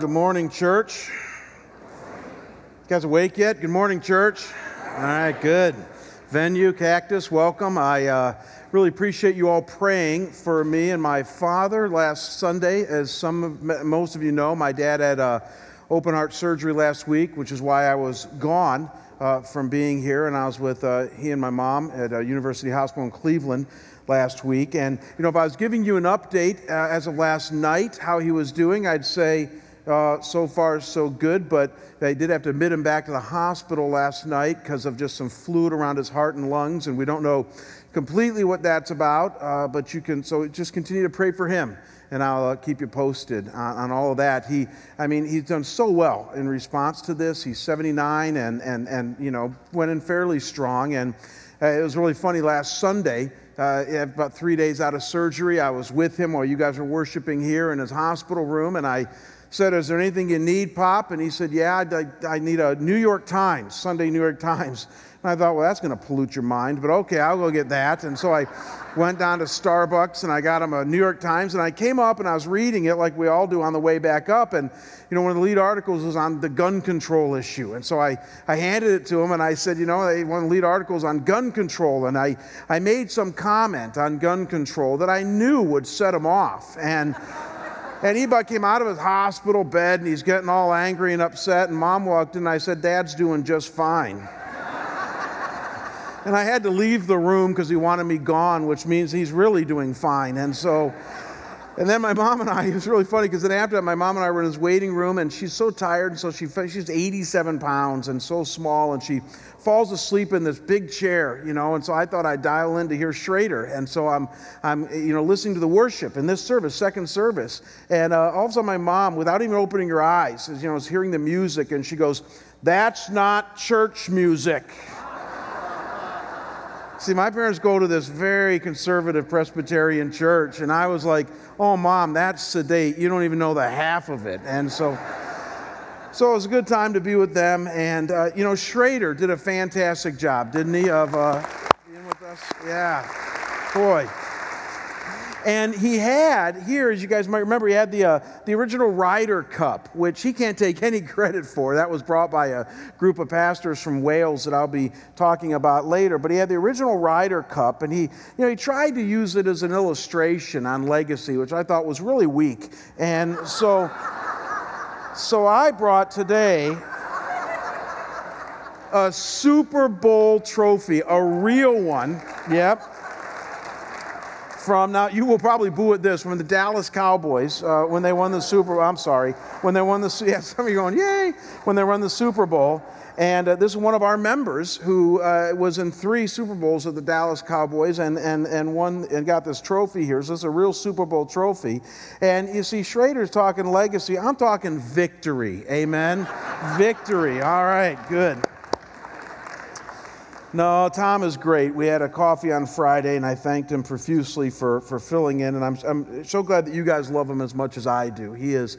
Good morning, church. You guys awake yet? Good morning, church. All right, good. Venue, Cactus, welcome. I uh, really appreciate you all praying for me and my father last Sunday. As some of, most of you know, my dad had uh, open heart surgery last week, which is why I was gone uh, from being here. And I was with uh, he and my mom at uh, University Hospital in Cleveland last week. And, you know, if I was giving you an update uh, as of last night, how he was doing, I'd say uh, so far so good. But they did have to admit him back to the hospital last night because of just some fluid around his heart and lungs. And we don't know completely what that's about, uh, but you can, so just continue to pray for him. And I'll uh, keep you posted on, on, all of that. He, I mean, he's done so well in response to this. He's 79 and, and, and you know, went in fairly strong. And uh, it was really funny last Sunday uh, about three days out of surgery. I was with him while you guys were worshiping here in his hospital room, and I said, Is there anything you need, Pop? And he said, Yeah, I, I need a New York Times, Sunday New York Times. And I thought, Well, that's going to pollute your mind, but okay, I'll go get that. And so I went down to Starbucks and I got him a New York Times, and I came up and I was reading it like we all do on the way back up. And, you know, one of the lead articles was on the gun control issue. And so I, I handed it to him and I said, You know, one of the lead articles on gun control. And I, I made some comment on gun control that I knew would set him off. And and he came out of his hospital bed and he's getting all angry and upset. And mom walked in and I said, Dad's doing just fine. and I had to leave the room because he wanted me gone, which means he's really doing fine. And so, and then my mom and I, it was really funny because then after that, my mom and I were in his waiting room and she's so tired. And so she, she's 87 pounds and so small. And she falls asleep in this big chair, you know, and so I thought I'd dial in to hear Schrader. And so I'm, I'm you know, listening to the worship in this service, second service. And uh, all of a sudden, my mom, without even opening her eyes, is, you know, is hearing the music, and she goes, That's not church music. See, my parents go to this very conservative Presbyterian church, and I was like, oh, mom, that's sedate. You don't even know the half of it. And so. So it was a good time to be with them. And, uh, you know, Schrader did a fantastic job, didn't he, of uh, being with us? Yeah. Boy. And he had here, as you guys might remember, he had the, uh, the original Ryder Cup, which he can't take any credit for. That was brought by a group of pastors from Wales that I'll be talking about later. But he had the original Ryder Cup, and he, you know, he tried to use it as an illustration on legacy, which I thought was really weak. And so. So I brought today a Super Bowl trophy, a real one. Yep. From now, you will probably boo at this from the Dallas Cowboys uh, when they won the Super. Bowl. I'm sorry, when they won the. Yeah, some of you going yay when they won the Super Bowl. And uh, this is one of our members who uh, was in three Super Bowls of the Dallas Cowboys and, and, and won and got this trophy here. So it's a real Super Bowl trophy. And you see, Schrader's talking legacy. I'm talking victory. Amen. victory. All right, good. No, Tom is great. We had a coffee on Friday, and I thanked him profusely for, for filling in. And I'm, I'm so glad that you guys love him as much as I do. He is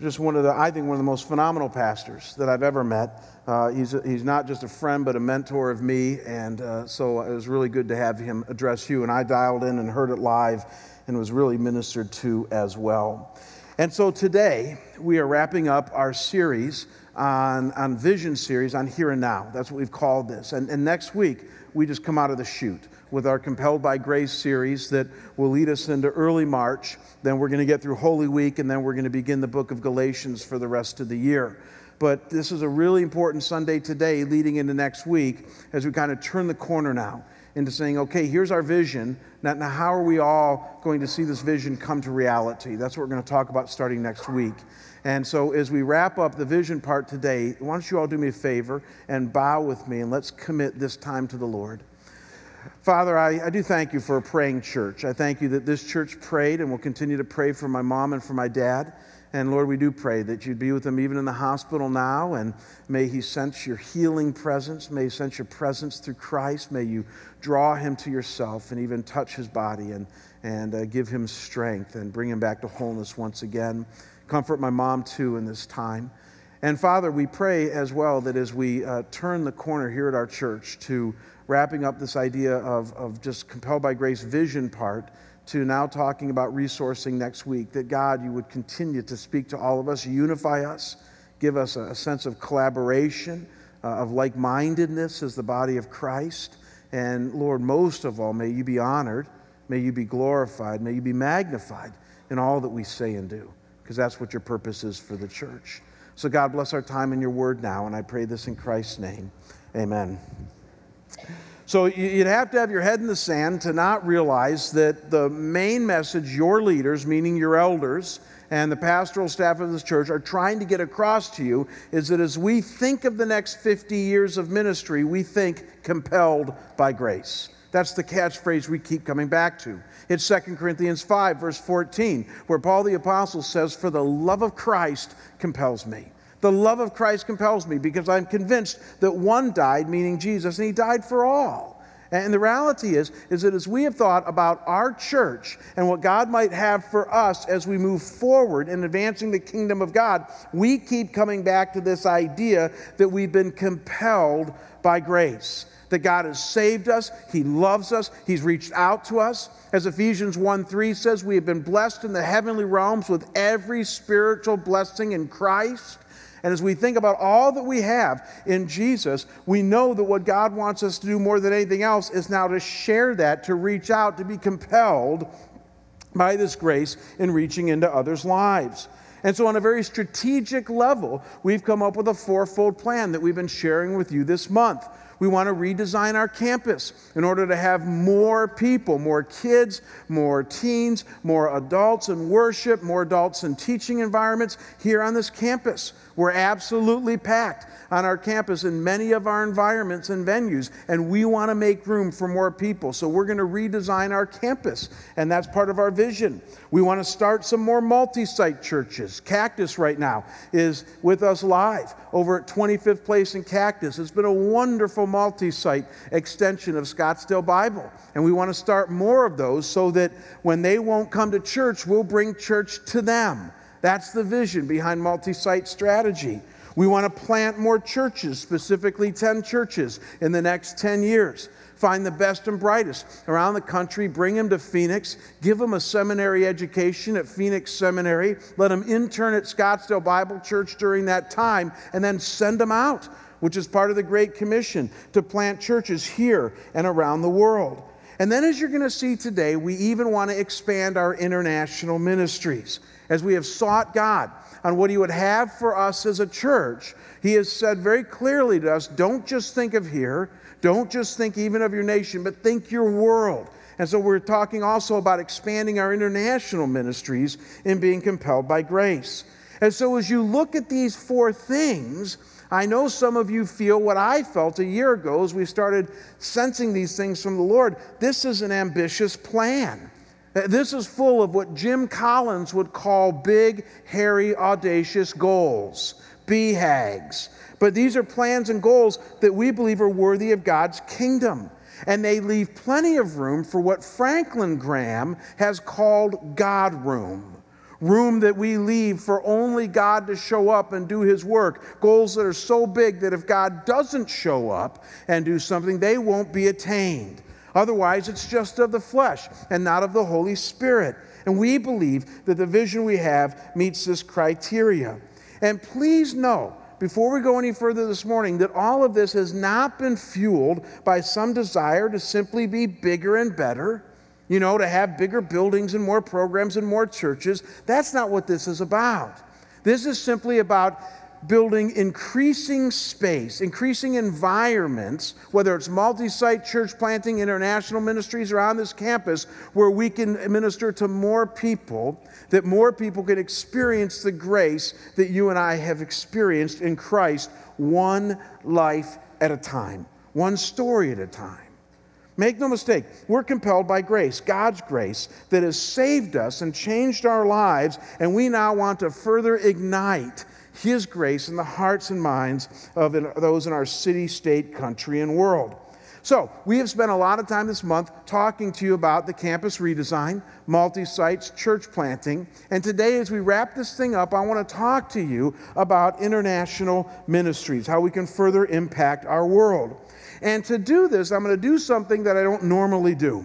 just one of the, I think, one of the most phenomenal pastors that I've ever met. Uh, he's, a, he's not just a friend, but a mentor of me. And uh, so it was really good to have him address you. And I dialed in and heard it live and was really ministered to as well. And so today, we are wrapping up our series on, on Vision series on Here and Now. That's what we've called this. And, and next week, we just come out of the chute with our Compelled by Grace series that will lead us into early March. Then we're going to get through Holy Week, and then we're going to begin the book of Galatians for the rest of the year. But this is a really important Sunday today, leading into next week, as we kind of turn the corner now into saying, okay, here's our vision. Now, now how are we all going to see this vision come to reality? That's what we're going to talk about starting next week. And so, as we wrap up the vision part today, why don't you all do me a favor and bow with me and let's commit this time to the Lord. Father, I, I, do thank you for a praying church. I thank you that this church prayed and will continue to pray for my mom and for my dad. And Lord, we do pray that you'd be with them even in the hospital now. And may he sense your healing presence. May he sense your presence through Christ. May you draw him to yourself and even touch his body and, and uh, give him strength and bring him back to wholeness once again. Comfort my mom too in this time. And Father, we pray as well that as we uh, turn the corner here at our church to wrapping up this idea of, of just compelled by grace vision part to now talking about resourcing next week, that God, you would continue to speak to all of us, unify us, give us a, sense of collaboration, uh, of like mindedness as the body of Christ. And Lord, most of all, may you be honored, may you be glorified, may you be magnified in all that we say and do, because that's what your purpose is for the church. So, God, bless our time in your word now, and I pray this in Christ's name. Amen. So, you'd have to have your head in the sand to not realize that the main message your leaders, meaning your elders, and the pastoral staff of this church are trying to get across to you is that as we think of the next 50 years of ministry, we think compelled by grace. That's the catchphrase we keep coming back to. It's 2 Corinthians 5, verse 14, where Paul the Apostle says, For the love of Christ compels me. The love of Christ compels me because I'm convinced that one died, meaning Jesus, and he died for all. And the reality is, is that as we have thought about our church and what God might have for us as we move forward in advancing the kingdom of God, we keep coming back to this idea that we've been compelled by grace. That God has saved us, He loves us, He's reached out to us. As Ephesians 1 3 says, we have been blessed in the heavenly realms with every spiritual blessing in Christ. And as we think about all that we have in Jesus, we know that what God wants us to do more than anything else is now to share that, to reach out, to be compelled by this grace in reaching into others' lives. And so, on a very strategic level, we've come up with a fourfold plan that we've been sharing with you this month. We want to redesign our campus in order to have more people, more kids, more teens, more adults in worship, more adults in teaching environments here on this campus. We're absolutely packed on our campus in many of our environments and venues, and we want to make room for more people. So we're going to redesign our campus, and that's part of our vision. We want to start some more multi site churches. Cactus, right now, is with us live over at 25th Place in Cactus. It's been a wonderful multi site extension of Scottsdale Bible, and we want to start more of those so that when they won't come to church, we'll bring church to them. That's the vision behind multi site strategy. We want to plant more churches, specifically 10 churches, in the next 10 years. Find the best and brightest around the country, bring them to Phoenix, give them a seminary education at Phoenix Seminary, let them intern at Scottsdale Bible Church during that time, and then send them out, which is part of the Great Commission to plant churches here and around the world. And then, as you're going to see today, we even want to expand our international ministries as we have sought God on what He would have for us as a church, He has said very clearly to us don't just think of here, don't just think even of your nation, but think your world. And so we're talking also about expanding our international ministries and being compelled by grace. And so as you look at these four things, I know some of you feel what I felt a year ago as we started sensing these things from the Lord. This is an ambitious plan. This is full of what Jim Collins would call big, hairy, audacious goals, BHAGs. But these are plans and goals that we believe are worthy of God's kingdom. And they leave plenty of room for what Franklin Graham has called God room. Room that we leave for only God to show up and do His work. Goals that are so big that if God doesn't show up and do something, they won't be attained. Otherwise, it's just of the flesh and not of the Holy Spirit. And we believe that the vision we have meets this criteria. And please know, before we go any further this morning, that all of this has not been fueled by some desire to simply be bigger and better, you know, to have bigger buildings and more programs and more churches. That's not what this is about. This is simply about building increasing space, increasing environments, whether it's multi site church planting, international ministries around this campus, where we can minister to more people, that more people can experience the grace that you and I have experienced in Christ, one life at a time, one story at a time. Make no mistake, we're compelled by grace, God's grace, that has saved us and changed our lives, and we now want to further ignite his grace in the hearts and minds of those in our city, state, country, and world. So, we have spent a lot of time this month talking to you about the campus redesign, multi sites, church planting. And today, as we wrap this thing up, I want to talk to you about international ministries, how we can further impact our world. And to do this, I'm going to do something that I don't normally do.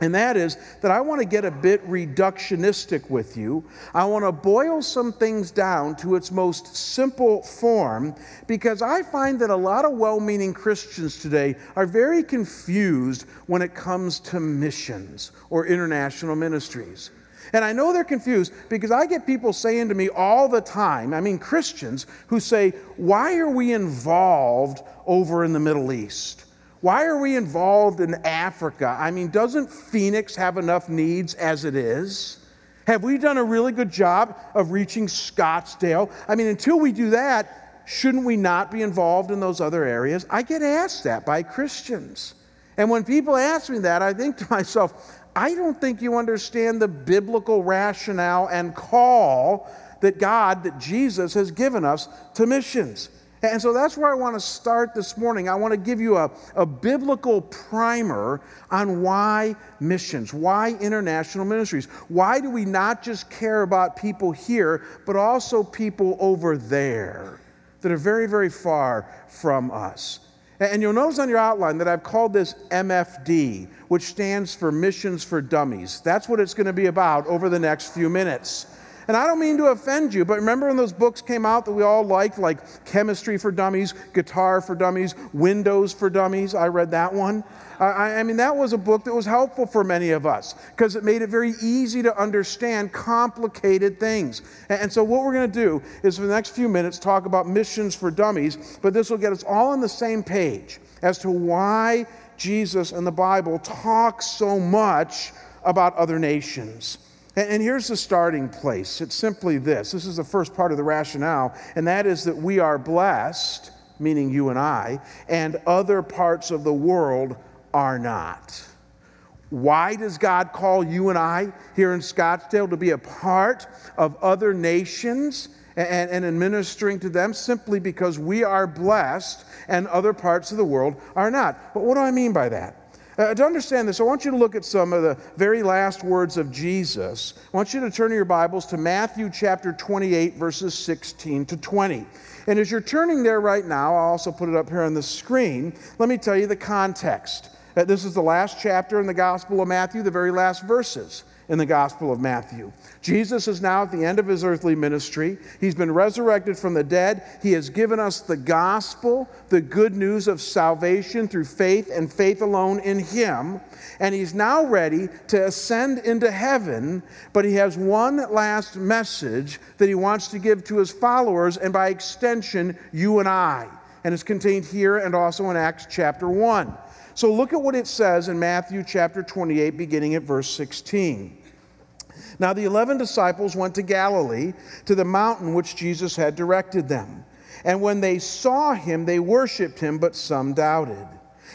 And that is that I want to get a bit reductionistic with you. I want to boil some things down to its most simple form because I find that a lot of well meaning Christians today are very confused when it comes to missions or international ministries. And I know they're confused because I get people saying to me all the time, I mean, Christians who say, Why are we involved over in the Middle East? Why are we involved in Africa? I mean, doesn't Phoenix have enough needs as it is? Have we done a really good job of reaching Scottsdale? I mean, until we do that, shouldn't we not be involved in those other areas? I get asked that by Christians. And when people ask me that, I think to myself, I don't think you understand the biblical rationale and call that God, that Jesus has given us to missions. And so that's where I want to start this morning. I want to give you a, a biblical primer on why missions, why international ministries. Why do we not just care about people here, but also people over there that are very, very far from us? And you'll notice on your outline that I've called this MFD, which stands for Missions for Dummies. That's what it's going to be about over the next few minutes. And I don't mean to offend you, but remember when those books came out that we all liked, like Chemistry for Dummies, Guitar for Dummies, Windows for Dummies? I read that one. I, I mean, that was a book that was helpful for many of us because it made it very easy to understand complicated things. And, and so, what we're going to do is for the next few minutes talk about missions for dummies, but this will get us all on the same page as to why Jesus and the Bible talk so much about other nations. And here's the starting place it's simply this this is the first part of the rationale, and that is that we are blessed, meaning you and I, and other parts of the world are not. Why does God call you and I here in Scottsdale to be a part of other nations and, and administering to them? Simply because we are blessed and other parts of the world are not. But what do I mean by that? Uh, to understand this, I want you to look at some of the very last words of Jesus. I want you to turn your Bibles to Matthew chapter 28, verses 16 to 20. And as you're turning there right now, I'll also put it up here on the screen. Let me tell you the context. Uh, this is the last chapter in the Gospel of Matthew, the very last verses in the Gospel of Matthew. Jesus is now at the end of his earthly ministry. He's been resurrected from the dead. He has given us the gospel, the good news of salvation through faith and faith alone in him. And he's now ready to ascend into heaven, but he has one last message that he wants to give to his followers, and by extension, you and I. And it's contained here and also in Acts chapter 1. So look at what it says in Matthew chapter 28, beginning at verse 16. Now the eleven disciples went to Galilee, to the mountain which Jesus had directed them. And when they saw him, they worshiped him, but some doubted.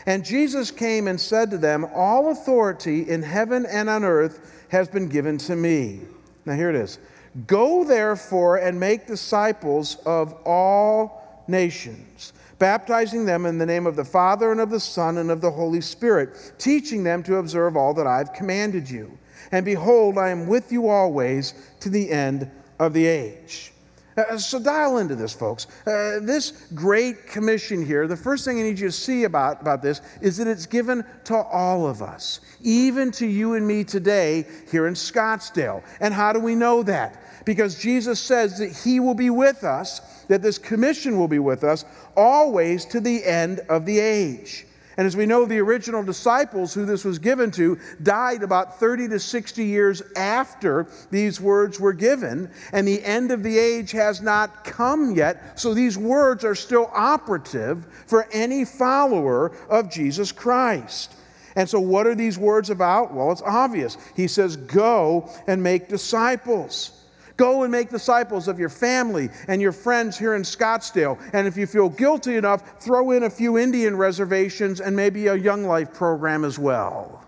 And Jesus came and said to them, All authority in heaven and on earth has been given to me. Now here it is Go therefore and make disciples of all nations baptizing them in the name of the Father and of the Son and of the Holy Spirit, teaching them to observe all that I've commanded you. And behold, I am with you always to the end of the age. Uh, so dial into this, folks. Uh, this great commission here, the first thing I need you to see about, about this is that it's given to all of us, even to you and me today here in Scottsdale. And how do we know that? Because Jesus says that He will be with us that this commission will be with us always to the end of the age. And as we know, the original disciples who this was given to died about 30 to 60 years after these words were given, and the end of the age has not come yet. So these words are still operative for any follower of Jesus Christ. And so, what are these words about? Well, it's obvious. He says, Go and make disciples. Go and make disciples of your family and your friends here in Scottsdale. And if you feel guilty enough, throw in a few Indian reservations and maybe a Young Life program as well.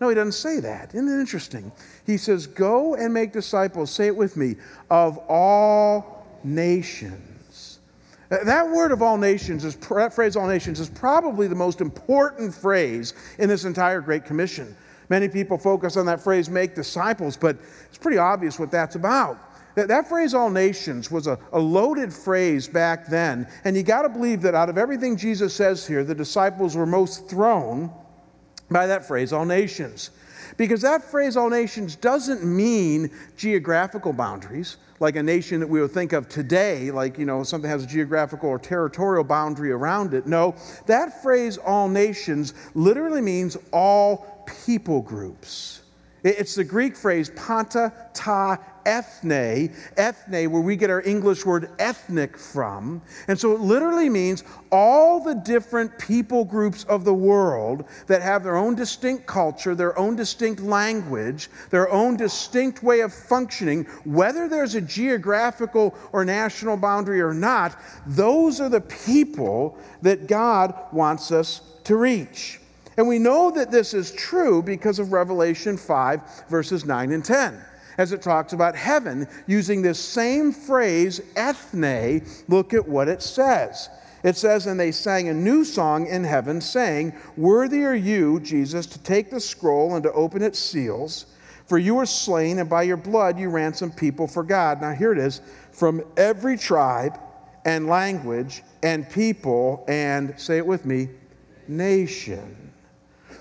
No, he doesn't say that. Isn't it interesting? He says, Go and make disciples, say it with me, of all nations. That word of all nations, is, that phrase all nations, is probably the most important phrase in this entire Great Commission. Many people focus on that phrase, make disciples, but it's pretty obvious what that's about. That, that phrase, all nations, was a, a loaded phrase back then. And you got to believe that out of everything Jesus says here, the disciples were most thrown by that phrase, all nations. Because that phrase, all nations, doesn't mean geographical boundaries, like a nation that we would think of today, like, you know, something has a geographical or territorial boundary around it. No, that phrase, all nations, literally means all people groups. It's the Greek phrase panta ta ethne, ethne, where we get our English word ethnic from. And so it literally means all the different people groups of the world that have their own distinct culture, their own distinct language, their own distinct way of functioning, whether there's a geographical or national boundary or not, those are the people that God wants us to reach. And we know that this is true because of Revelation 5, verses 9 and 10 as it talks about heaven using this same phrase, ethne. Look at what it says. It says, And they sang a new song in heaven, saying, Worthy are you, Jesus, to take the scroll and to open its seals. For you were slain, and by your blood you ransomed people for God. Now here it is from every tribe and language and people, and say it with me, nation.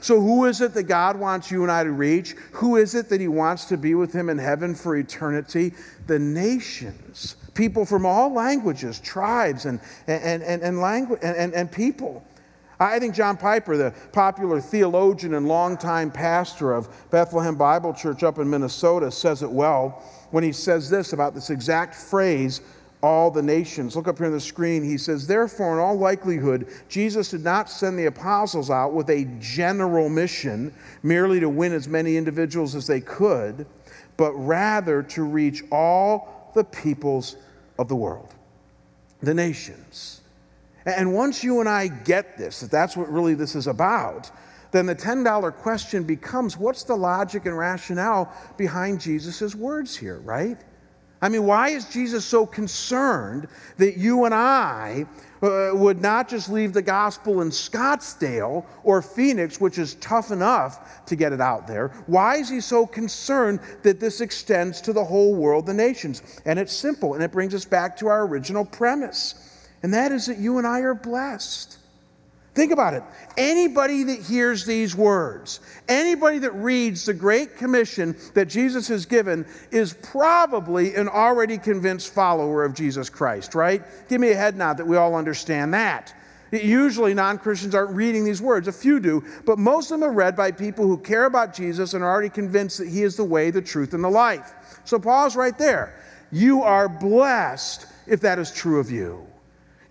So, who is it that God wants you and I to reach? Who is it that He wants to be with Him in heaven for eternity? The nations, people from all languages, tribes, and, and, and, and, language, and, and, and people. I think John Piper, the popular theologian and longtime pastor of Bethlehem Bible Church up in Minnesota, says it well when he says this about this exact phrase all the nations. Look up here on the screen. He says, Therefore, in all likelihood, Jesus did not send the apostles out with a general mission merely to win as many individuals as they could, but rather to reach all the peoples of the world, the nations. And once you and I get this, that that's what really this is about, then the $10 question becomes what's the logic and rationale behind Jesus' words here, right? I mean, why is Jesus so concerned that you and I uh, would not just leave the gospel in Scottsdale or Phoenix, which is tough enough to get it out there? Why is he so concerned that this extends to the whole world, the nations? And it's simple, and it brings us back to our original premise, and that is that you and I are blessed. Think about it. Anybody that hears these words, anybody that reads the Great Commission that Jesus has given, is probably an already convinced follower of Jesus Christ, right? Give me a head nod that we all understand that. Usually, non Christians aren't reading these words. A few do, but most of them are read by people who care about Jesus and are already convinced that He is the way, the truth, and the life. So, pause right there. You are blessed if that is true of you.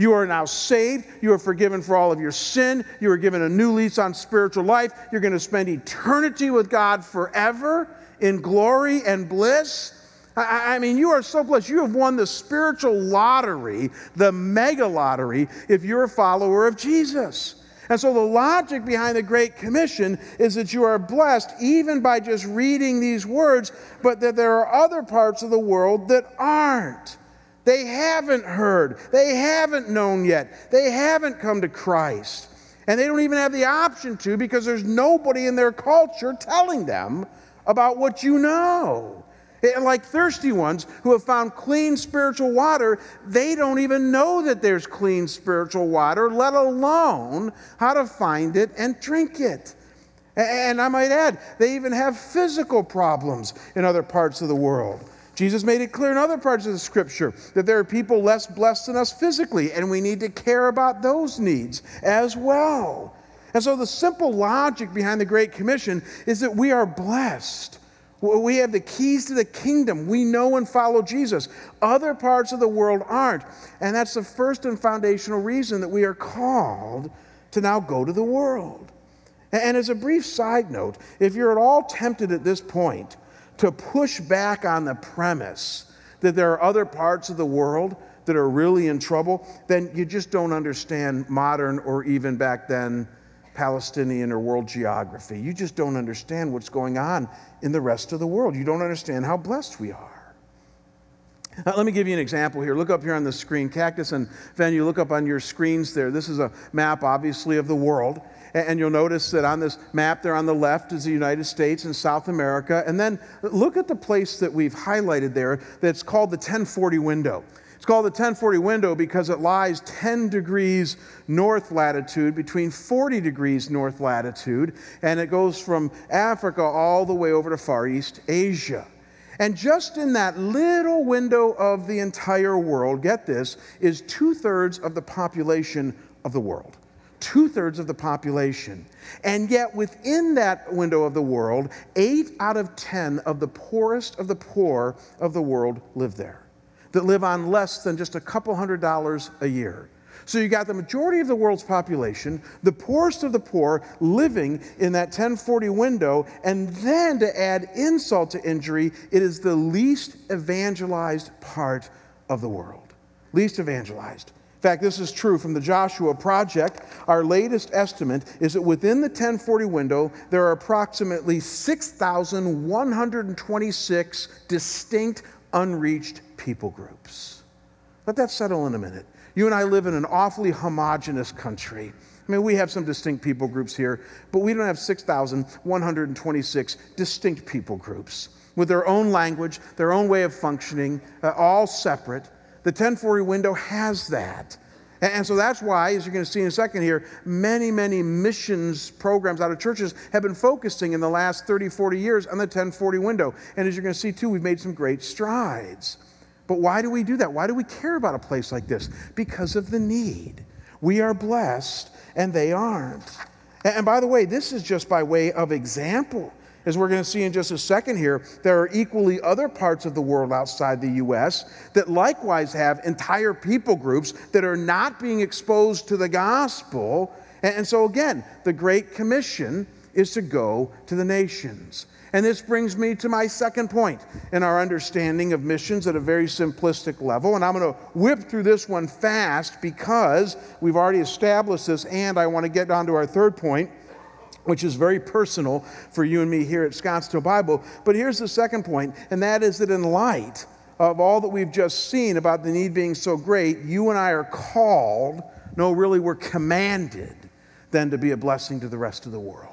You are now saved. You are forgiven for all of your sin. You are given a new lease on spiritual life. You're going to spend eternity with God forever in glory and bliss. I, mean, you are so blessed. You have won the spiritual lottery, the mega lottery, if you're a follower of Jesus. And so the logic behind the Great Commission is that you are blessed even by just reading these words, but that there are other parts of the world that aren't. They haven't heard. They haven't known yet. They haven't come to Christ. And they don't even have the option to because there's nobody in their culture telling them about what you know. And like thirsty ones who have found clean spiritual water, they don't even know that there's clean spiritual water, let alone how to find it and drink it. And I might add, they even have physical problems in other parts of the world. Jesus made it clear in other parts of the scripture that there are people less blessed than us physically, and we need to care about those needs as well. And so, the simple logic behind the Great Commission is that we are blessed. We have the keys to the kingdom. We know and follow Jesus. Other parts of the world aren't. And that's the first and foundational reason that we are called to now go to the world. And as a brief side note, if you're at all tempted at this point to push back on the premise that there are other parts of the world that are really in trouble, then you just don't understand modern or even back then Palestinian or world geography. You just don't understand what's going on in the rest of the world. You don't understand how blessed we are. Now, let me give you an example here. Look up here on the screen. Cactus and Venue, look up on your screens there. This is a map, obviously, of the world. And you'll notice that on this map there on the left is the United States and South America. And then look at the place that we've highlighted there that's called the 1040 window. It's called the 1040 window because it lies 10 degrees north latitude, between 40 degrees north latitude, and it goes from Africa all the way over to Far East Asia. And just in that little window of the entire world, get this, is two thirds of the population of the world. Two thirds of the population. And yet, within that window of the world, eight out of 10 of the poorest of the poor of the world live there that live on less than just a couple hundred dollars a year. So you got the majority of the world's population, the poorest of the poor, living in that 1040 window, and then to add insult to injury, it is the least evangelized part of the world. Least evangelized. Fact, this is true from the Joshua Project. Our latest estimate is that within the 1040 window, there are approximately 6,126 distinct unreached people groups. Let that settle in a minute. You and I live in an awfully homogenous country. I mean, we have some distinct people groups here, but we don't have 6,126 distinct people groups with their own language, their own way of functioning, uh, all separate. The 1040 window has that. And so that's why, as you're going to see in a second here, many, many missions programs out of churches have been focusing in the last 30, 40 years on the 1040 window. And as you're going to see too, we've made some great strides. But why do we do that? Why do we care about a place like this? Because of the need. We are blessed and they aren't. And by the way, this is just by way of example. As we're going to see in just a second here, there are equally other parts of the world outside the U.S. that likewise have entire people groups that are not being exposed to the gospel. And so, again, the Great Commission is to go to the nations. And this brings me to my second point in our understanding of missions at a very simplistic level. And I'm going to whip through this one fast because we've already established this, and I want to get on to our third point which is very personal for you and me here at Scottsdale Bible. But here's the second point, and that is that in light of all that we've just seen about the need being so great, you and I are called, no, really, we're commanded then to be a blessing to the rest of the world.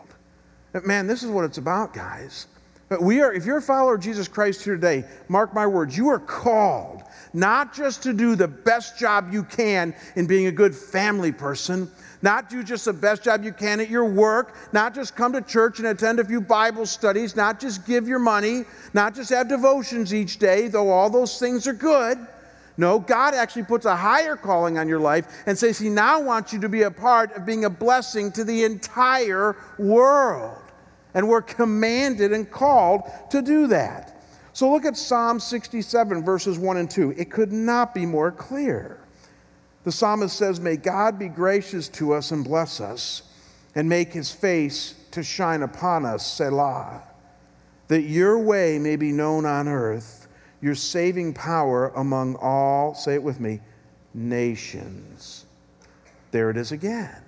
Man, this is what it's about, guys. But we are, if you're a follower of Jesus Christ here today, mark my words, you are called not just to do the best job you can in being a good family person, not do just the best job you can at your work, not just come to church and attend a few Bible studies, not just give your money, not just have devotions each day, though all those things are good. No, God actually puts a higher calling on your life and says He now wants you to be a part of being a blessing to the entire world. And we're commanded and called to do that. So look at Psalm 67, verses 1 and 2. It could not be more clear. The psalmist says, May God be gracious to us and bless us, and make his face to shine upon us, Selah. That your way may be known on earth, your saving power among all, say it with me, nations. There it is again.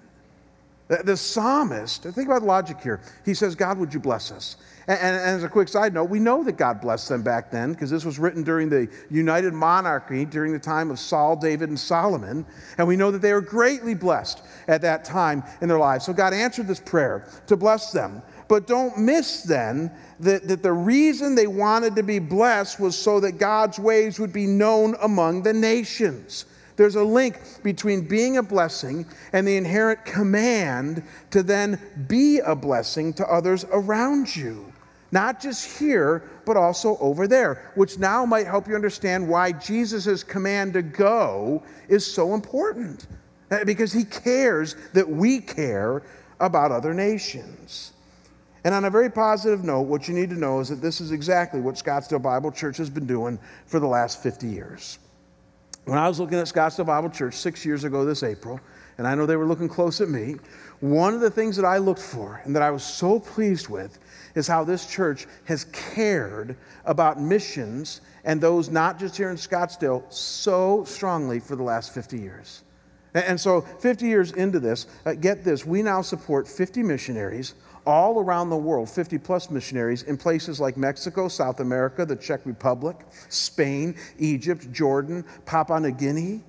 The, psalmist, think about logic here. He says, God, would you bless us? And, and, and, as a quick side note, we know that God blessed them back then because this was written during the United Monarchy, during the time of Saul, David, and Solomon. And we know that they were greatly blessed at that time in their lives. So God answered this prayer to bless them. But don't miss then that, that the reason they wanted to be blessed was so that God's ways would be known among the nations. There's a link between being a blessing and the inherent command to then be a blessing to others around you. Not just here, but also over there, which now might help you understand why Jesus' command to go is so important. Uh, because he cares that we care about other nations. And on a very positive note, what you need to know is that this is exactly what Scottsdale Bible Church has been doing for the last 50 years. When I was looking at Scottsdale Bible Church six years ago this April, and I know they were looking close at me, one of the things that I looked for and that I was so pleased with is how this church has cared about missions and those not just here in Scottsdale so strongly for the last 50 years. And so, 50 years into this, uh, get this, we now support 50 missionaries all around the world, 50 plus missionaries in places like Mexico, South America, the Czech Republic, Spain, Egypt, Jordan, Papua New Guinea.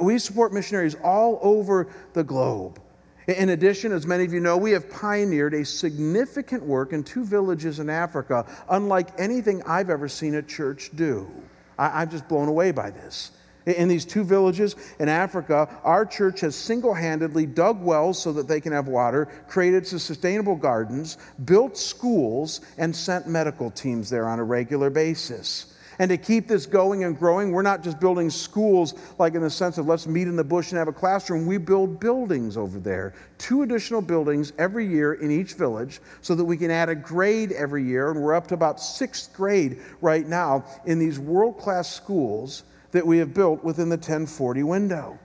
We support missionaries all over the globe. In addition, as many of you know, we have pioneered a significant work in two villages in Africa, unlike anything I've ever seen a church do. I, am just blown away by this. In these two villages in Africa, our church has single handedly dug wells so that they can have water, created sustainable gardens, built schools, and sent medical teams there on a regular basis. And to keep this going and growing, we're not just building schools like in the sense of let's meet in the bush and have a classroom. We build buildings over there, two additional buildings every year in each village so that we can add a grade every year. And we're up to about sixth grade right now in these world class schools that we have built within the 1040 window.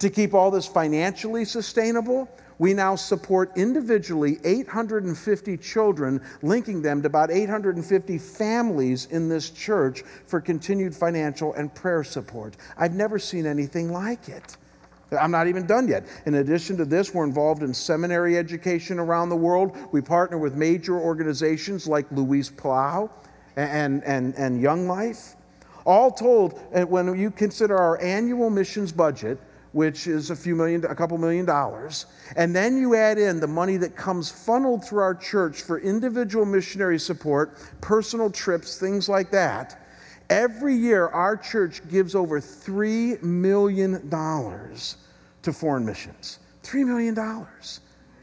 To keep all this financially sustainable, we now support individually 850 children, linking them to about 850 families in this church for continued financial and prayer support. I've never seen anything like it. I'm not even done yet. In addition to this, we're involved in seminary education around the world. We partner with major organizations like Luis Palau and, and, and Young Life. All told, uh, when you consider our annual missions budget, which is a few million, a couple million dollars, and then you add in the money that comes funneled through our church for individual missionary support, personal trips, things like that, every year our church gives over $3 million to foreign missions. $3 million.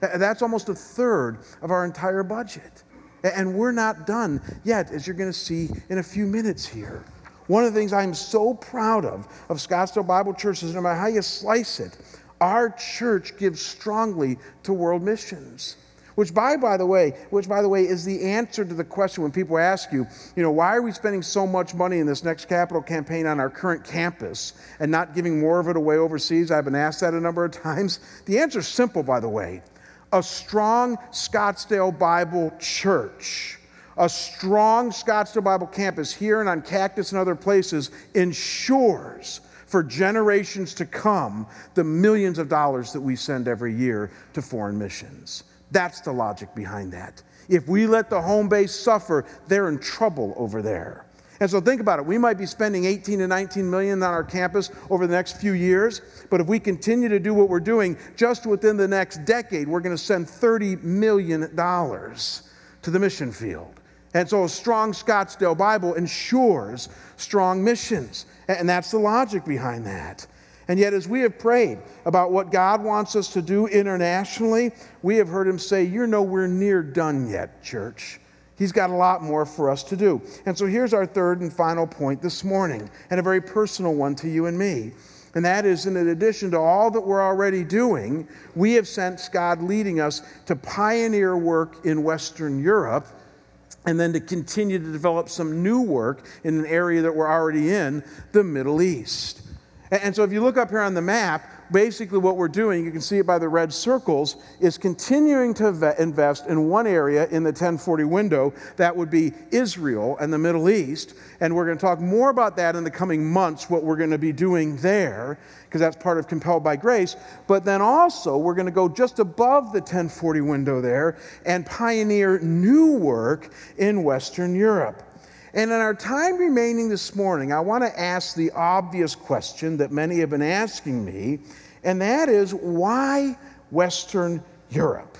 That's almost a third of our entire budget. And we're not done yet, as you're going to see in a few minutes here. One of the things I'm so proud of, of Scottsdale Bible Church, is no matter how you slice it, our church gives strongly to world missions. Which by, by the way, which by the way is the answer to the question when people ask you, you know, why are we spending so much money in this next capital campaign on our current campus and not giving more of it away overseas? I've been asked that a number of times. The answer is simple, by the way. A strong Scottsdale Bible church a strong Scottsdale Bible campus here and on Cactus and other places ensures for generations to come the millions of dollars that we send every year to foreign missions. That's the logic behind that. If we let the home base suffer, they're in trouble over there. And so think about it. We might be spending 18 to 19 million on our campus over the next few years, but if we continue to do what we're doing, just within the next decade, we're going to send 30 million dollars to the mission field. And so a strong Scottsdale Bible ensures strong missions. And that's the logic behind that. And yet, as we have prayed about what God wants us to do internationally, we have heard Him say, You're nowhere near done yet, church. He's got a lot more for us to do. And so here's our third and final point this morning, and a very personal one to you and me. And that is, in addition to all that we're already doing, we have sensed God leading us to pioneer work in Western Europe and then to continue to develop some new work in an area that we're already in, the Middle East. And so if you look up here on the map, basically what we're doing, you can see it by the red circles, is continuing to invest in one area in the 1040 window. That would be Israel and the Middle East. And we're going to talk more about that in the coming months, what we're going to be doing there, because that's part of Compelled by Grace. But then also, we're going to go just above the 1040 window there and pioneer new work in Western Europe. And in our time remaining this morning, I want to ask the obvious question that many have been asking me, and that is why Western Europe?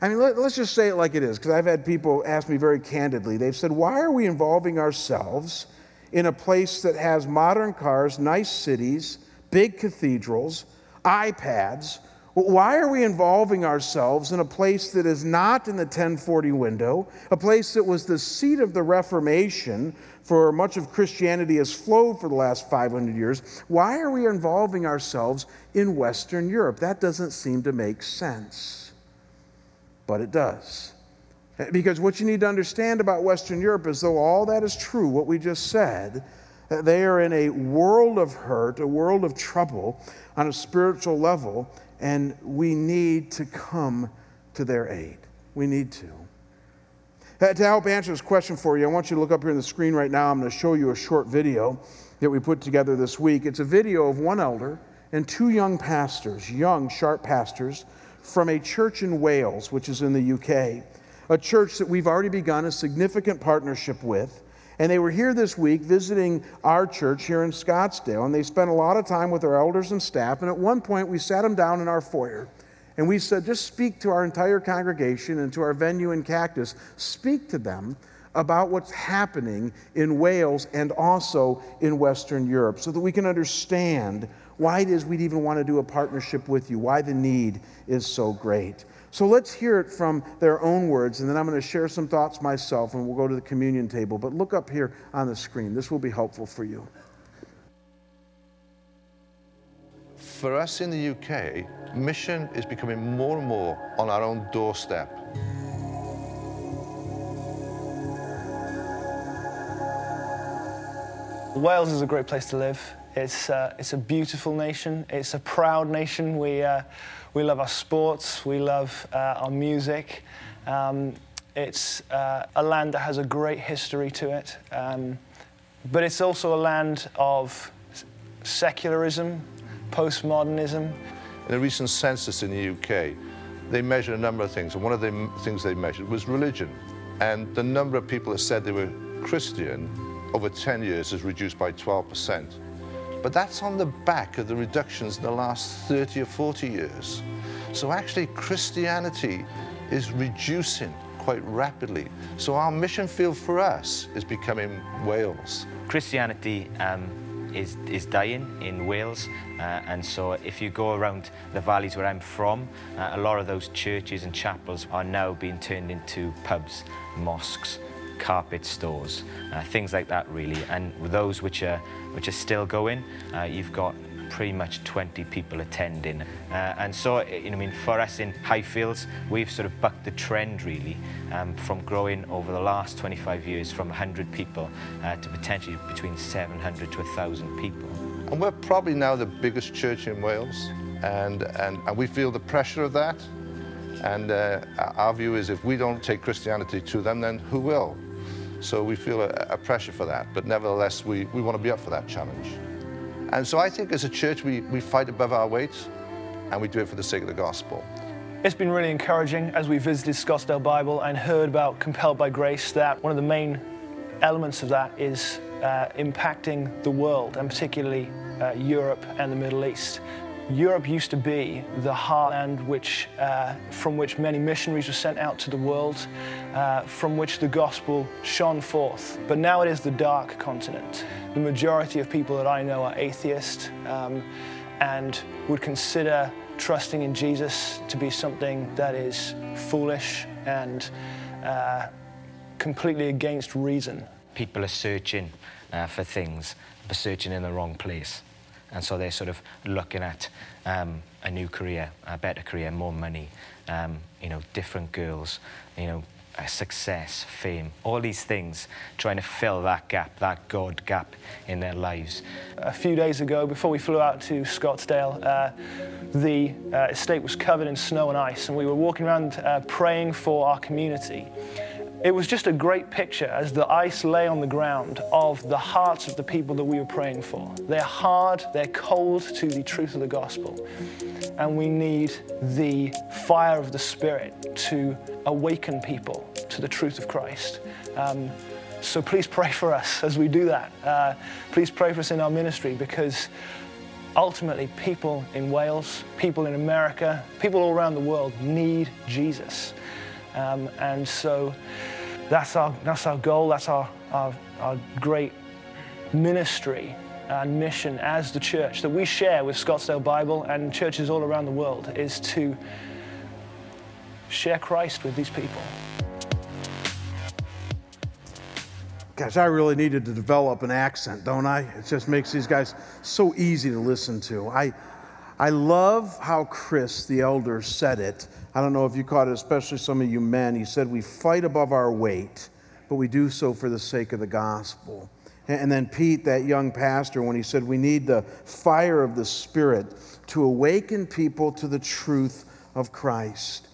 I mean, let, us just say it like it is, because I've had people ask me very candidly. They've said, Why are we involving ourselves in a place that has modern cars, nice cities, big cathedrals, iPads? Why are we involving ourselves in a place that is not in the 1040 window, a place that was the seat of the Reformation for much of Christianity has flowed for the last 500 years? Why are we involving ourselves in Western Europe? That doesn't seem to make sense. But it does. Eh, because what you need to understand about Western Europe is though all that is true, what we just said, that they are in a world of hurt, a world of trouble on a spiritual level and we need to come to their aid. We need to. Uh, to help answer this question for you, I want you to look up here on the screen right now. I'm going to show you a short video that we put together this week. It's a video of one elder and two young pastors, young, sharp pastors, from a church in Wales, which is in the UK, a church that we've already begun a significant partnership with. And they were here this week visiting our church here in Scottsdale, and they spent a lot of time with our elders and staff. And at one point, we sat them down in our foyer And we said, just speak to our entire congregation and to our venue in Cactus. Speak to them about what's happening in Wales and also in Western Europe so that we can understand why it is we'd even want to do a partnership with you, why the need is so great. So let's hear it from their own words, and then I'm going to share some thoughts myself, and we'll go to the communion table. But look up here on the screen. This will be helpful for you. For us in the UK, mission is becoming more and more on our own doorstep. Wales is a great place to live. It's, uh, it's a beautiful nation. It's a proud nation. We, uh, we love our sports. We love uh, our music. Um, it's uh, a land that has a great history to it. Um, but it's also a land of secularism, postmodernism. In a recent census in the UK, they measured a number of things, and one of the things they measured was religion. And the number of people that said they were Christian over 10 years is reduced by 12%. But that's on the back of the reductions in the last 30 or 40 years. So actually Christianity is reducing quite rapidly. So our mission field for us is becoming Wales. Christianity um, is, is dying in Wales. Uh, and so if you go around the valleys where I'm from, uh, a lot of those churches and chapels are now being turned into pubs, mosques, carpet stores, uh, things like that really. And those which are, which are still going, uh, you've got pretty much 20 people attending. Uh, and so, you know, I mean, for us in Highfields, we've sort of bucked the trend really um, from growing over the last 25 years from 100 people uh, to potentially between 700 to 1,000 people. And we're probably now the biggest church in Wales, and, and, and we feel the pressure of that. And uh, our view is if we don't take Christianity to them, then who will? So we feel a, a pressure for that, but nevertheless, we, we want to be up for that challenge. And so I think as a church, we, we fight above our weight and we do it for the sake of the gospel. It's been really encouraging as we visited Scottsdale Bible and heard about Compelled by Grace that one of the main elements of that is uh, impacting the world and particularly uh, Europe and the Middle East. Europe used to be the heartland which, uh, from which many missionaries were sent out to the world, uh, from which the gospel shone forth. But now it is the dark continent. The majority of people that I know are atheist um, and would consider trusting in Jesus to be something that is foolish and uh, completely against reason. People are searching uh, for things, but searching in the wrong place. And so they're sort of looking at um, a new career, a better career, more money, um, you know, different girls, you know, success, fame, all these things, trying to fill that gap, that God gap in their lives. A few days ago, before we flew out to Scottsdale, uh, the uh, estate was covered in snow and ice, and we were walking around uh, praying for our community. It was just a great picture as the ice lay on the ground of the hearts of the people that we were praying for. They're hard, they're cold to the truth of the gospel. And we need the fire of the Spirit to awaken people to the truth of Christ. Um, so please pray for us as we do that. Uh, please pray for us in our ministry because ultimately people in Wales, people in America, people all around the world need Jesus. Um, and so that's our, that's our goal, that's our, our, our great ministry and mission as the church that we share with Scottsdale Bible and churches all around the world is to share Christ with these people. Gosh, I really needed to develop an accent, don't I? It just makes these guys so easy to listen to. I, I love how Chris, the elder, said it. I don't know if you caught it, especially some of you men. He said, We fight above our weight, but we do so for the sake of the gospel. And then Pete, that young pastor, when he said, We need the fire of the Spirit to awaken people to the truth of Christ.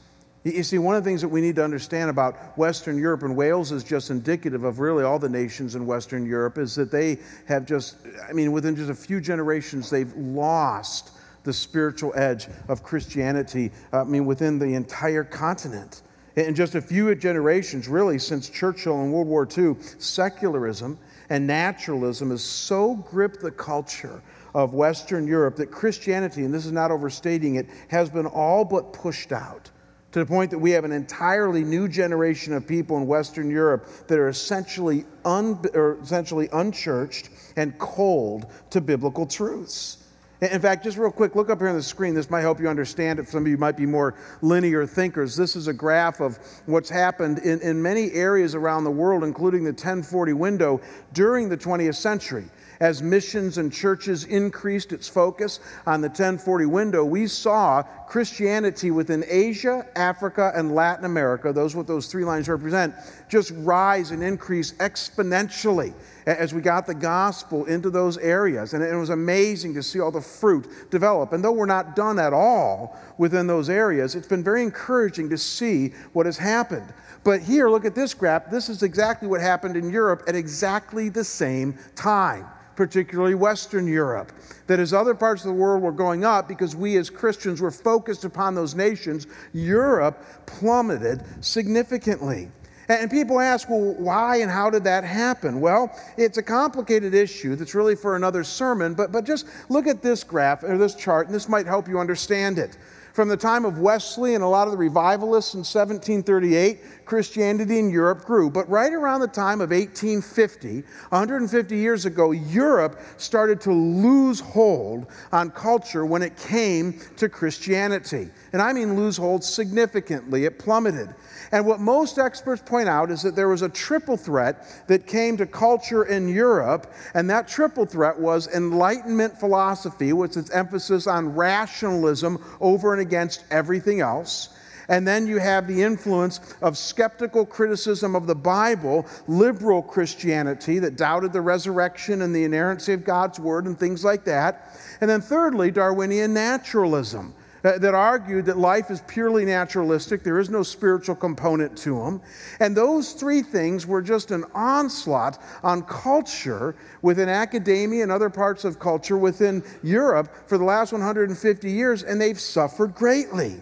You see, one of the things that we need to understand about Western Europe and Wales is just indicative of really all the nations in Western Europe is that they have just, I mean, within just a few generations, they've lost the spiritual edge of Christianity, I mean, within the entire continent. In just a few generations, really, since Churchill and World War II, secularism and naturalism has so gripped the culture of Western Europe that Christianity, and this is not overstating it, has been all but pushed out to the point that we have an entirely new generation of people in Western Europe that are essentially, un, essentially unchurched and cold to biblical truths. In fact, just real quick, look up here on the screen. This might help you understand it. Some of you might be more linear thinkers. This is a graph of what's happened in, in many areas around the world, including the 1040 window, during the 20th century as missions and churches increased its focus on the 1040 window, we saw Christianity within Asia, Africa, and Latin America, those what those three lines represent, just rise and increase exponentially as we got the gospel into those areas. And it was amazing to see all the fruit develop. And though we're not done at all within those areas, it's been very encouraging to see what has happened. But here, look at this graph. This is exactly what happened in Europe at exactly the same time particularly Western Europe. That as other parts of the world were going up, because we as Christians were focused upon those nations, Europe plummeted significantly. And people ask, well, why and how did that happen? Well, it's a complicated issue that's really for another sermon, but, but just look at this graph or this chart, and this might help you understand it. From the time of Wesley and a lot of the revivalists in 1738, Christianity in Europe grew. But right around the time of 1850, 150 years ago, Europe started to lose hold on culture when it came to Christianity. And I mean lose hold significantly. It plummeted. And what most experts point out is that there was a triple threat that came to culture in Europe, and that triple threat was Enlightenment philosophy, with its emphasis on rationalism over and against everything else. And then you have the influence of skeptical criticism of the Bible, liberal Christianity that doubted the resurrection and the inerrancy of God's word and things like that. And then thirdly, Darwinian naturalism uh, that argued that life is purely naturalistic, there is no spiritual component to them. And those three things were just an onslaught on culture within academia and other parts of culture within Europe for the last 150 years, and they've suffered greatly.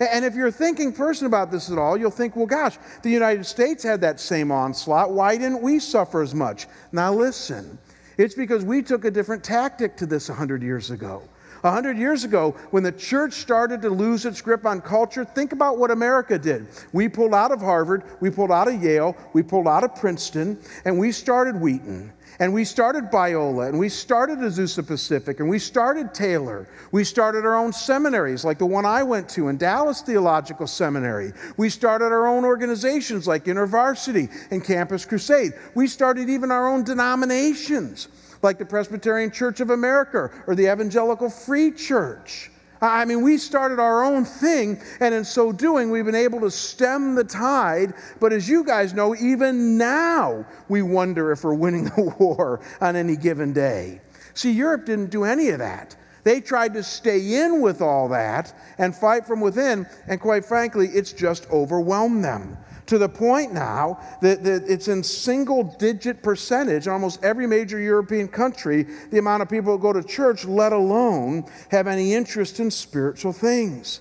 And if you're a thinking person about this at all, you'll think, well, gosh, the United States had that same onslaught. Why didn't we suffer as much? Now, listen, it's because we took a different tactic to this 100 years ago. A hundred years ago, when the church started to lose its grip on culture, think about what America did. We pulled out of Harvard, we pulled out of Yale, we pulled out of Princeton, and we started Wheaton. And we started Biola, and we started Azusa Pacific, and we started Taylor. We started our own seminaries, like the one I went to in Dallas Theological Seminary. We started our own organizations like InterVarsity and Campus Crusade. We started even our own denominations like the Presbyterian Church of America or the Evangelical Free Church. I mean, we started our own thing, and in so doing, we've been able to stem the tide. But as you guys know, even now, we wonder if we're winning the war on any given day. See, Europe didn't do any of that. They tried to stay in with all that and fight from within, and quite frankly, it's just overwhelmed them to the point now that, that it's in single digit percentage in almost every major European country the amount of people who go to church, let alone have any interest in spiritual things.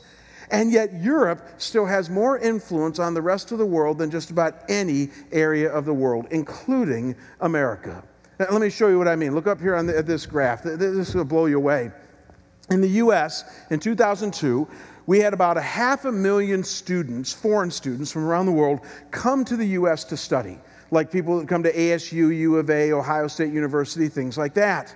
And yet, Europe still has more influence on the rest of the world than just about any area of the world, including America. Now, let me show you what I mean. Look up here on the, this graph. This will blow you away. In the US in 2002, we had about a half a million students, foreign students from around the world, come to the U.S. to study, like people that come to ASU, U of A, Ohio State University, things like that.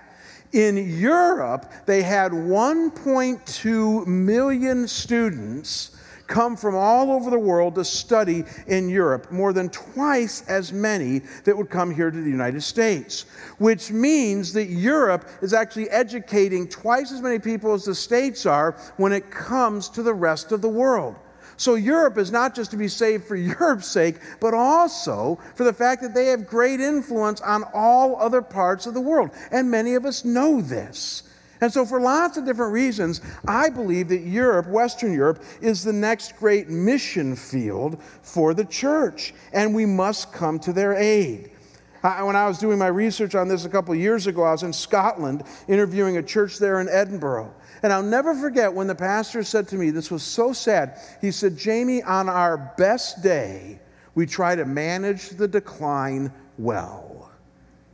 In Europe, they had 1.2 million students come from all over the world to study in Europe, more than twice as many that would come here to the United States, which means that Europe is actually educating twice as many people as the States are when it comes to the rest of the world. So, Europe is not just to be saved for Europe's sake, but also for the fact that they have great influence on all other parts of the world. And many of us know this. And so, for lots of different reasons, I believe that Europe, Western Europe, is the next great mission field for the church, and we must come to their aid. I, when I was doing my research on this a couple years ago, I was in Scotland interviewing a church there in Edinburgh. And I'll never forget when the pastor said to me, this was so sad. He said, Jamie, on our best day, we try to manage the decline well.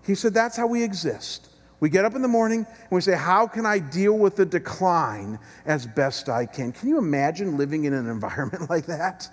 He said, That's how we exist. We get up in the morning and we say, How can I deal with the decline as best I can? Can you imagine living in an environment like that?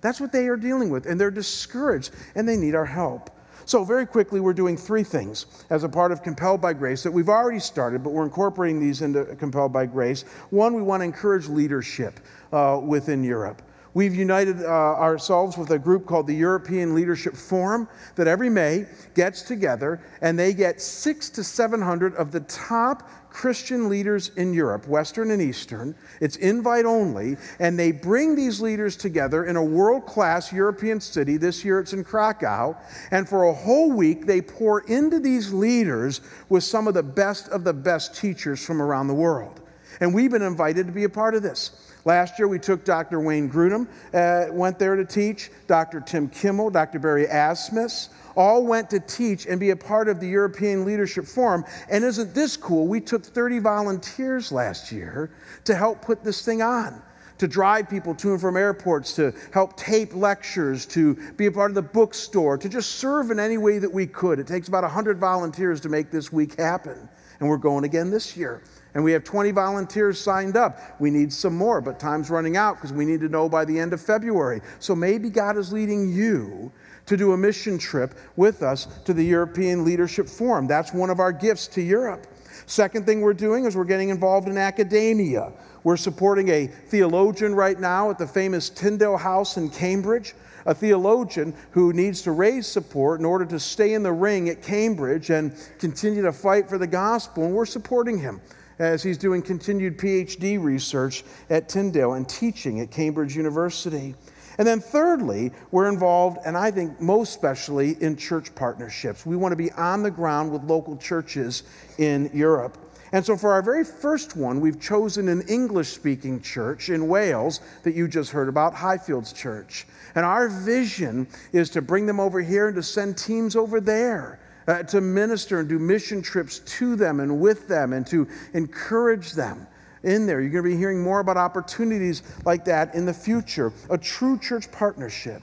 That's what they are dealing with, and they're discouraged and they need our help. So, very quickly, we're doing three things as a part of Compelled by Grace that we've already started, but we're incorporating these into Compelled by Grace. One, we want to encourage leadership uh, within Europe. We've united uh, ourselves with a group called the European Leadership Forum that every May gets together and they get six to 700 of the top Christian leaders in Europe, Western and Eastern. It's invite only, and they bring these leaders together in a world class European city. This year it's in Krakow. And for a whole week, they pour into these leaders with some of the best of the best teachers from around the world. And we've been invited to be a part of this. Last year, we took Dr. Wayne Grudem, uh, went there to teach, Dr. Tim Kimmel, Dr. Barry Asmus, all went to teach and be a part of the European Leadership Forum. And isn't this cool? We took 30 volunteers last year to help put this thing on. To drive people to and from airports, to help tape lectures, to be a part of the bookstore, to just serve in any way that we could. It takes about 100 volunteers to make this week happen. And we're going again this year. And we have 20 volunteers signed up. We need some more, but time's running out because we need to know by the end of February. So maybe God is leading you to do a mission trip with us to the European Leadership Forum. That's one of our gifts to Europe. Second thing we're doing is we're getting involved in academia. We're supporting a theologian right now at the famous Tyndale House in Cambridge, a theologian who needs to raise support in order to stay in the ring at Cambridge and continue to fight for the gospel, and we're supporting him as he's doing continued PhD research at Tyndale and teaching at Cambridge University. And then, thirdly, we're involved, and I think most especially, in church partnerships. We want to be on the ground with local churches in Europe. And so, for our very first one, we've chosen an English speaking church in Wales that you just heard about, Highfields Church. And our vision is to bring them over here and to send teams over there uh, to minister and do mission trips to them and with them and to encourage them in there. You're going to be hearing more about opportunities like that in the future. A true church partnership.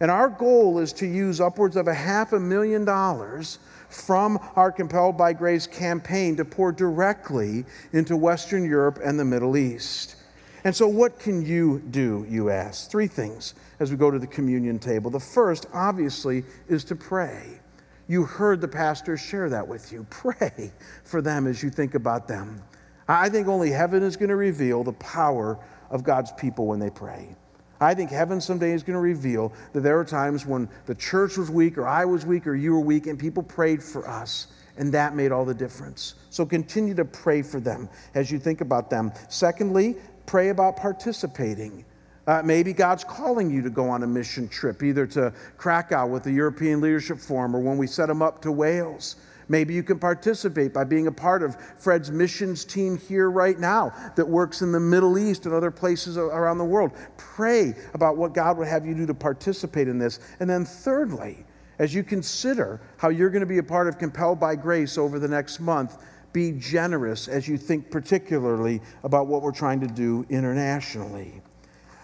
And our goal is to use upwards of a half a million dollars from our Compelled by Grace campaign to pour directly into Western Europe and the Middle East. And so, what can you do, you ask? Three things as we go to the communion table. The first, obviously, is to pray. You heard the pastor share that with you. Pray for them as you think about them. I think only heaven is going to reveal the power of God's people when they pray. I think heaven someday is going to reveal that there are times when the church was weak, or I was weak, or you were weak, and people prayed for us, and that made all the difference. So continue to pray for them as you think about them. Secondly, pray about participating. Uh, maybe God's calling you to go on a mission trip, either to Krakow with the European Leadership Forum or when we set them up to Wales. Maybe you can participate by being a part of Fred's missions team here right now that works in the Middle East and other places around the world. Pray about what God would have you do to participate in this. And then, thirdly, as you consider how you're going to be a part of Compelled by Grace over the next month, be generous as you think particularly about what we're trying to do internationally.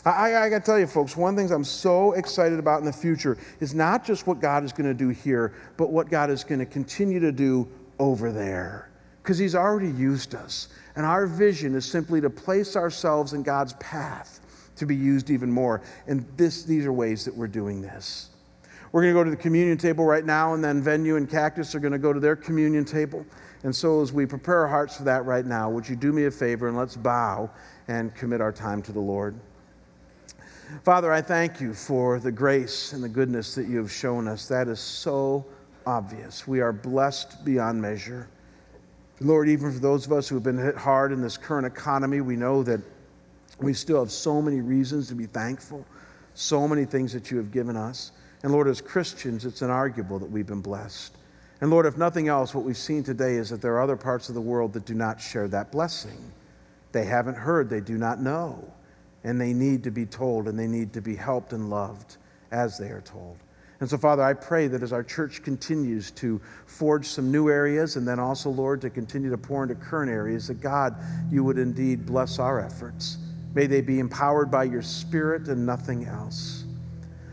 I, I got to tell you, folks, one of the things I'm so excited about in the future is not just what God is going to do here, but what God is going to continue to do over there. Because He's already used us. And our vision is simply to place ourselves in God's path to be used even more. And this, these are ways that we're doing this. We're going to go to the communion table right now, and then Venue and Cactus are going to go to their communion table. And so, as we prepare our hearts for that right now, would you do me a favor and let's bow and commit our time to the Lord? Father, I thank you for the grace and the goodness that you have shown us. That is so obvious. We are blessed beyond measure. Lord, even for those of us who have been hit hard in this current economy, we know that we still have so many reasons to be thankful, so many things that you have given us. And Lord, as Christians, it's inarguable that we've been blessed. And Lord, if nothing else, what we've seen today is that there are other parts of the world that do not share that blessing. They haven't heard, they do not know and they need to be told and they need to be helped and loved as they are told. And so, Father, I pray that as our church continues to forge some new areas and then also, Lord, to continue to pour into current areas, that God, you would indeed bless our efforts. May they be empowered by your Spirit and nothing else.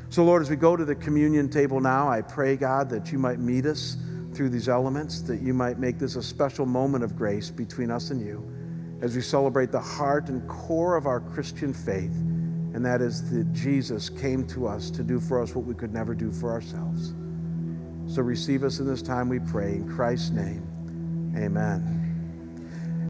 So, Lord, as we go to the communion table now, I pray, God, that you might meet us through these elements, that you might make this a special moment of grace between us and you as we celebrate the heart and core of our Christian faith, and that is that Jesus came to us to do for us what we could never do for ourselves. So receive us in this time, we pray. In Christ's name, amen.